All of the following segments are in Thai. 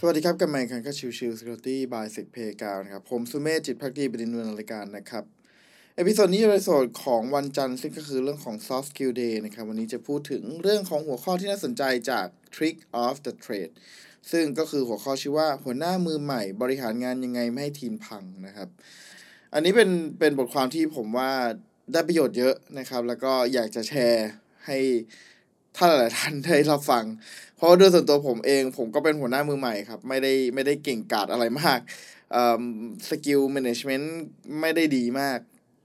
สวัสดีครับกับแมนคันก็ชิวชิว Security by SECPlayground นะครับ ผมสุเมธจิตภักดีบดินทร์ดำเนินรายการนะครับ episode นี้เป็น episode ของวันจันทร์ซึ่งก็คือเรื่องของ Soft Skill Day นะครับ วันนี้จะพูดถึงเรื่องของหัวข้อที่น่าสนใจจาก Trick of the Trade ซึ่งก็คือหัวข้อชื่อว่าหัวหน้ามือใหม่บริหารงานยังไงไม่ให้ทีมพังนะครับ อันนี้เป็นเป็นบทความที่ผมว่าได้ประโยชน์เยอะนะครับ แล้วก็อยากจะแชร์ให้ ท่าหลายท่านได้รับฟัง เพราะว่าโดยส่วนตัวผมเอง ผมก็เป็นหัวหน้ามือใหม่ครับ ไม่ได้ไม่ได้เก่งกาจอะไรมากสกิลแมネจเมนต์ไม่ได้ดีมาก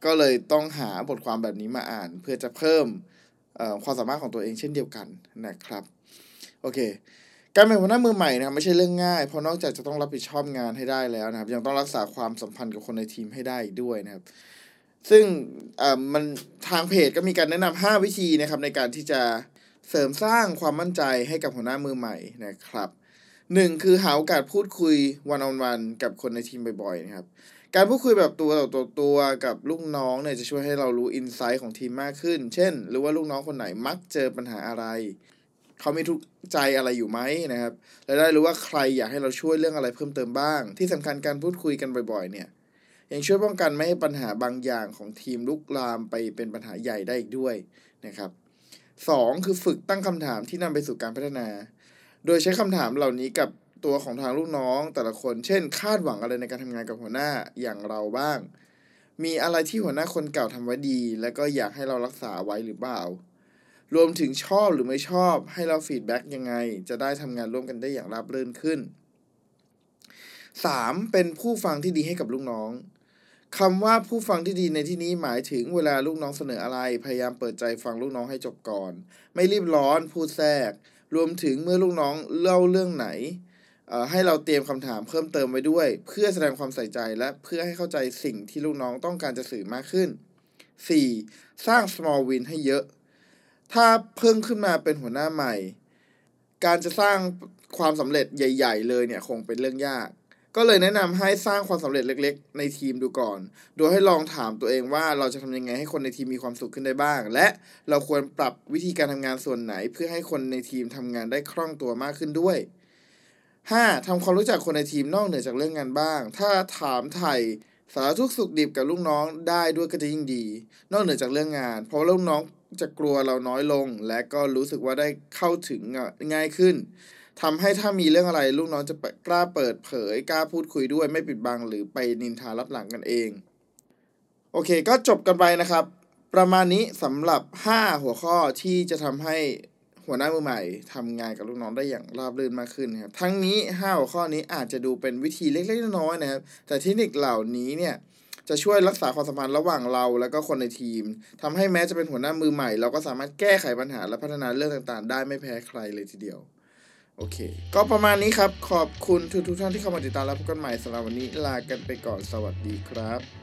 ก็เลยต้องหาบทความแบบนี้มาอ่าน เพื่อจะเพิ่มความสามารถของตัวเองเช่นเดียวกันนะครับโอเคการเป็นหัวหน้ามือใหม่นะครับไม่ใช่เรื่องง่าย เพราะนอกจากจะต้องรับผิดชอบงานให้ได้แล้วนะครับ ยังต้องรักษาความสัมพันธ์กับคนในทีมให้ได้ด้วยนะครับ ซึ่งมันทางเพจก็มีการแนะนำ5วิธีนะครับในการที่จะ เสริมสร้างความมั่นใจให้กับหัวหน้ามือใหม่นะครับหนึ่งคือหาโอกาสพูดคุยวันออนวันกับคนในทีมบ่อยๆนะครับ การพูดคุยแบบตัวต่อตัวตัวกับลูกน้องเนี่ยจะช่วยให้เรารู้อินไซต์ของทีมมากขึ้น เช่นหรือว่าลูกน้องคนไหนมักเจอปัญหาอะไร เขามีทุกใจอะไรอยู่ไหมนะครับ และได้รู้ว่าใครอยากให้เราช่วยเรื่องอะไรเพิ่มเติมบ้าง ที่สำคัญการพูดคุยกันบ่อยๆ เนี่ยยังช่วยป้องกันไม่ให้ปัญหาบางอย่างของทีมลุกลามไปเป็นปัญหาใหญ่ได้อีกด้วยนะครับ สองคือฝึกตั้งคำถามที่นำไปสู่การพัฒนา โดยใช้คำถามเหล่านี้กับตัวของทางลูกน้อง แต่ละคน เช่น คาดหวังอะไรในการทำงานกับหัวหน้าอย่างเราบ้าง มีอะไรที่หัวหน้าคนเก่าทำไว้ดี และก็อยากให้เรารักษาไว้หรือเปล่า รวมถึงชอบหรือไม่ชอบ ให้เราฟีดแบ็กยังไง จะได้ทำงานร่วมกันได้อย่างราบรื่นขึ้น 3. เป็นผู้ฟังที่ดีให้กับลูกน้อง คำว่าผู้ฟังที่ดีในที่นี้หมายถึงเวลาลูกน้องเสนออะไร พยายามเปิดใจฟังลูกน้องให้จบก่อน ไม่รีบร้อนพูดแทรก รวมถึงเมื่อลูกน้องเล่าเรื่องไหน ให้เราเตรียมคำถามเพิ่มเติมไว้ด้วย เพื่อแสดงความใส่ใจและเพื่อให้เข้าใจสิ่งที่ลูกน้องต้องการจะสื่อมากขึ้น 4. สร้าง small win ให้เยอะ ถ้าเพิ่งขึ้นมาเป็นหัวหน้าใหม่ การจะสร้างความสำเร็จใหญ่ ๆ เลยเนี่ยคงเป็นเรื่องยาก ก็เลยแนะนำให้สร้างความสำเร็จเล็ก ๆ ในทีมดูก่อน โดยให้ลองถามตัวเองว่าเราจะทำยังไงให้คนในทีมมีความสุขขึ้นได้บ้าง และเราควรปรับวิธีการทำงานส่วนไหน เพื่อให้คนในทีมทำงานได้คล่องตัวมากขึ้นด้วย 5. ทำความรู้จักคนในทีมนอกเหนือจากเรื่องงานบ้าง ถ้าถามไถ่สารทุกสุขดิบกับลูกน้องได้ด้วยก็จะยิ่งดี นอกเหนือจากเรื่องงาน เพราะลูกน้องจะกลัวเราน้อยลง และก็รู้สึกว่าได้เข้าถึงง่ายขึ้น ทำให้ถ้ามีเรื่องอะไรลูกน้องจะกล้าเปิดเผยกล้าพูดคุยด้วยไม่ปิดบังหรือไปนินทารับหลังกันเอง โอเคก็จบกันไปนะครับ ประมาณนี้สำหรับ 5 หัวข้อที่จะทำให้หัวหน้ามือใหม่ทำงานกับลูกน้องได้อย่างราบรื่นมากขึ้นครับทั้งนี้ 5 หัวข้อนี้อาจจะดูเป็นวิธีเล็กๆน้อยๆนะครับ แต่เทคนิคเหล่านี้เนี่ยจะช่วยรักษาความสัมพันธ์ระหว่างเราและก็คนในทีมทำให้แม้จะเป็นหัวหน้ามือใหม่ เราก็สามารถแก้ไขปัญหาและพัฒนาเรื่องต่างๆ ได้ไม่แพ้ใครเลยทีเดียว โอเค ก็ประมาณนี้ครับ ขอบคุณทุกทุกท่านที่เข้ามาติดตามและพบกันใหม่สำหรับวันนี้ลากันไปก่อนสวัสดีครับ